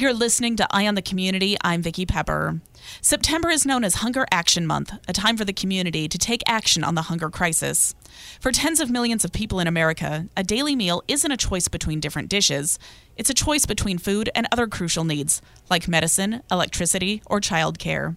You're listening to Eye on the Community. I'm Vicki Pepper. September is known as Hunger Action Month, a time for the community to take action on the hunger crisis. For tens of millions of people in America, a daily meal isn't a choice between different dishes. It's a choice between food and other crucial needs, like medicine, electricity, or childcare.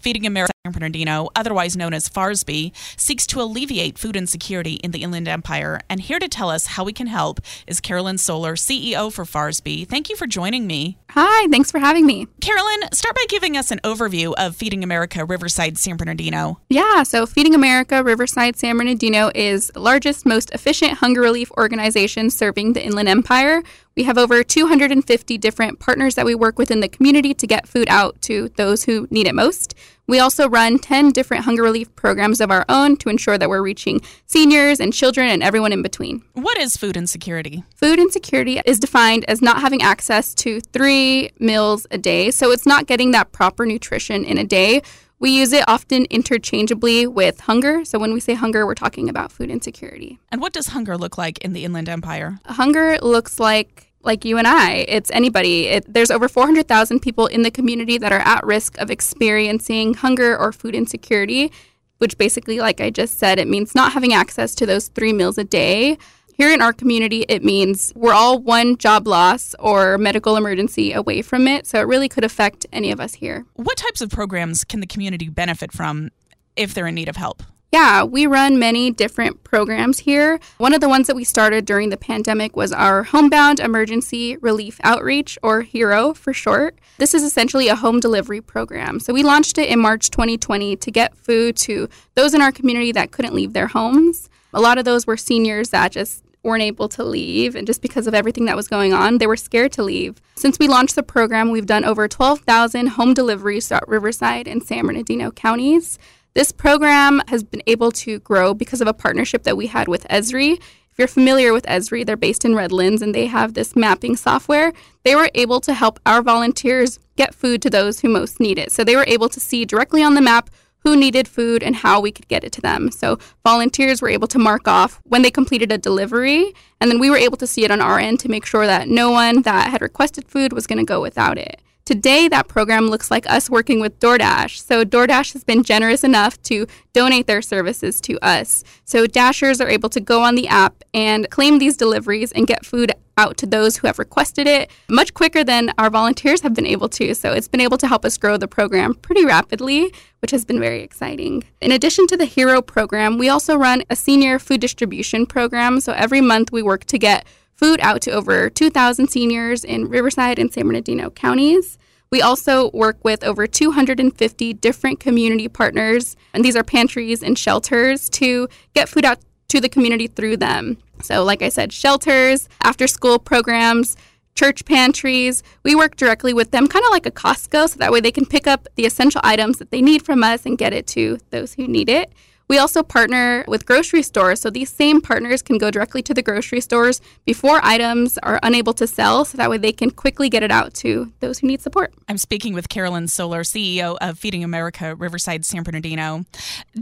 Feeding America San Bernardino, otherwise known as FARSB, seeks to alleviate food insecurity in the Inland Empire. And here to tell us how we can help is Carolyn Solar, CEO for FARSB. Thank you for joining me. Hi, thanks for having me. Carolyn, start by giving us an overview of Feeding America Riverside San Bernardino. Yeah, so Feeding America Riverside San Bernardino is the largest, most efficient hunger relief organization serving the Inland Empire. We have over 250 different partners that we work with in the community to get food out to those who need it most. We also run 10 different hunger relief programs of our own to ensure that we're reaching seniors and children and everyone in between. What is food insecurity? Food insecurity is defined as not having access to three meals a day. So it's not getting that proper nutrition in a day. We use it often interchangeably with hunger. So when we say hunger, we're talking about food insecurity. And what does hunger look like in the Inland Empire? Hunger looks like like you and I. It's anybody. It, there's over 400,000 people in the community that are at risk of experiencing hunger or food insecurity, which basically, like I just said, it means not having access to those three meals a day. Here in our community, it means we're all one job loss or medical emergency away from it. So it really could affect any of us here. What types of programs can the community benefit from if they're in need of help? Yeah, we run many different programs here. One of the ones that we started during the pandemic was our Homebound Emergency Relief Outreach, or HERO for short. This is essentially a home delivery program. So we launched it in March 2020 to get food to those in our community that couldn't leave their homes. A lot of those were seniors that just weren't able to leave, and just because of everything that was going on, they were scared to leave. Since we launched the program, we've done over 12,000 home deliveries throughout Riverside and San Bernardino counties. This program has been able to grow because of a partnership that we had with Esri. If you're familiar with Esri, they're based in Redlands and they have this mapping software. They were able to help our volunteers get food to those who most need it. So they were able to see directly on the map who needed food and how we could get it to them. So volunteers were able to mark off when they completed a delivery, and then we were able to see it on our end to make sure that no one that had requested food was going to go without it. Today, that program looks like us working with DoorDash. So, DoorDash has been generous enough to donate their services to us. So, Dashers are able to go on the app and claim these deliveries and get food out to those who have requested it much quicker than our volunteers have been able to. So, it's been able to help us grow the program pretty rapidly, which has been very exciting. In addition to the HERO program, we also run a senior food distribution program. So, every month we work to get food out to over 2,000 seniors in Riverside and San Bernardino counties. We also work with over 250 different community partners, and these are pantries and shelters to get food out to the community through them. So, like I said, shelters, after school programs, church pantries. We work directly with them, kind of like a Costco, so that way they can pick up the essential items that they need from us and get it to those who need it. We also partner with grocery stores, so these same partners can go directly to the grocery stores before items are unable to sell, so that way they can quickly get it out to those who need support. I'm speaking with Carolyn Solar, CEO of Feeding America Riverside San Bernardino.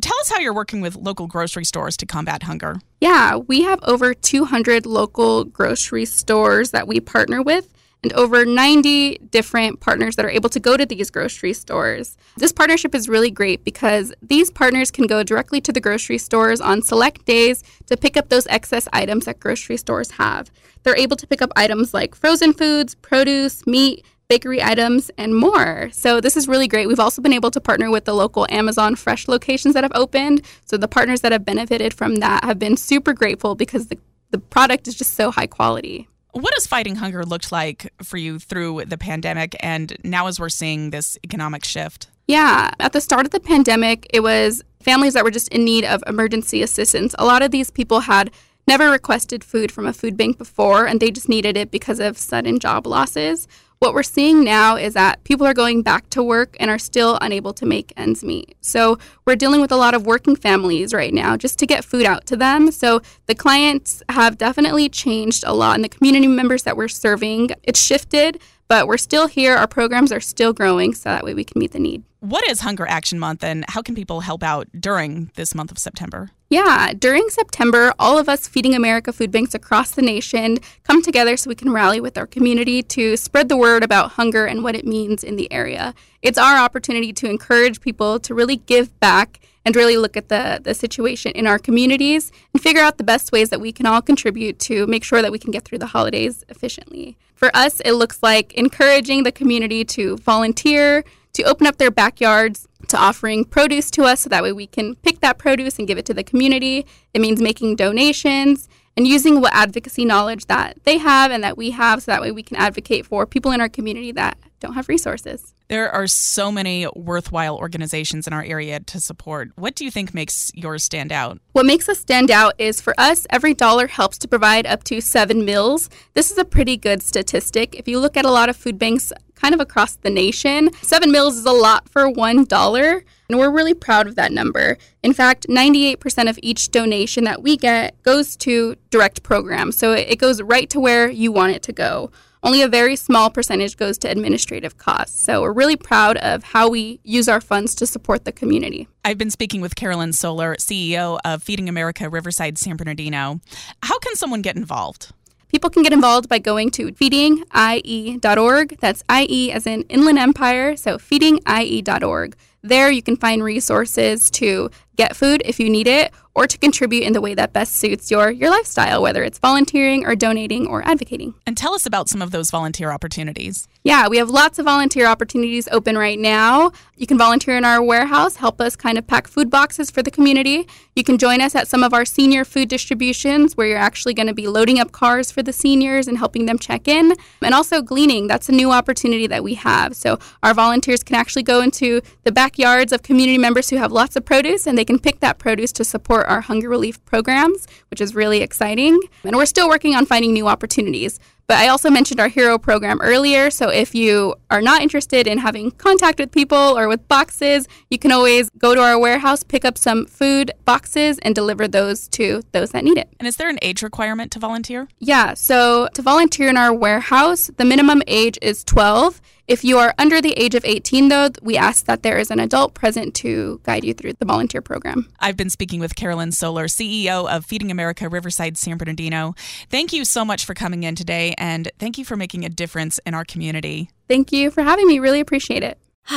Tell us how you're working with local grocery stores to combat hunger. Yeah, we have over 200 local grocery stores that we partner with and over 90 different partners that are able to go to these grocery stores. This partnership is really great because these partners can go directly to the grocery stores on select days to pick up those excess items that grocery stores have. They're able to pick up items like frozen foods, produce, meat, bakery items, and more. So this is really great. We've also been able to partner with the local Amazon Fresh locations that have opened. So the partners that have benefited from that have been super grateful because the, the product is just so high quality. What has fighting hunger looked like for you through the pandemic and now as we're seeing this economic shift? Yeah, at the start of the pandemic, it was families that were just in need of emergency assistance. A lot of these people had never requested food from a food bank before and they just needed it because of sudden job losses. What we're seeing now is that people are going back to work and are still unable to make ends meet. So we're dealing with a lot of working families right now just to get food out to them. So the clients have definitely changed a lot, and the community members that we're serving, it's shifted, but we're still here. Our programs are still growing, so that way we can meet the need. What is Hunger Action Month, and how can people help out during this month of September? Yeah, during September, all of us Feeding America food banks across the nation come together so we can rally with our community to spread the word about hunger and what it means in the area. It's our opportunity to encourage people to really give back and really look at the, the situation in our communities and figure out the best ways that we can all contribute to make sure that we can get through the holidays efficiently. For us, it looks like encouraging the community to volunteer, to open up their backyards to offering produce to us so that way we can pick that produce and give it to the community. It means making donations and using what advocacy knowledge that they have and that we have so that way we can advocate for people in our community that don't have resources. There are so many worthwhile organizations in our area to support. What do you think makes yours stand out? What makes us stand out is for us, every dollar helps to provide up to seven meals. This is a pretty good statistic. If you look at a lot of food banks kind of across the nation, seven meals is a lot for one dollar. And we're really proud of that number. In fact, 98% of each donation that we get goes to direct programs. So it goes right to where you want it to go. Only a very small percentage goes to administrative costs. So we're really proud of how we use our funds to support the community. I've been speaking with Carolyn Solar, CEO of Feeding America Riverside San Bernardino. How can someone get involved? People can get involved by going to feedingie.org. That's IE as in Inland Empire, so feedingie.org. There you can find resources to get food if you need it or to contribute in the way that best suits your your lifestyle whether it's volunteering or donating or advocating. And tell us about some of those volunteer opportunities. Yeah, we have lots of volunteer opportunities open right now. You can volunteer in our warehouse, help us kind of pack food boxes for the community. You can join us at some of our senior food distributions where you're actually going to be loading up cars for the seniors and helping them check in. And also gleaning, that's a new opportunity that we have. So our volunteers can actually go into the backyards of community members who have lots of produce and they can pick that produce to support our hunger relief programs, which is really exciting. And we're still working on finding new opportunities. But I also mentioned our hero program earlier. So if you are not interested in having contact with people or with boxes, you can always go to our warehouse, pick up some food boxes, and deliver those to those that need it. And is there an age requirement to volunteer? Yeah. So to volunteer in our warehouse, the minimum age is 12. If you are under the age of 18, though, we ask that there is an adult present to guide you through the volunteer program. I've been speaking with Carolyn Solar, CEO of Feeding America Riverside San Bernardino. Thank you so much for coming in today, and thank you for making a difference in our community. Thank you for having me. Really appreciate it.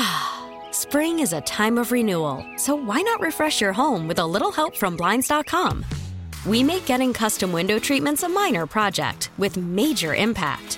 Spring is a time of renewal, so why not refresh your home with a little help from Blinds.com? We make getting custom window treatments a minor project with major impact.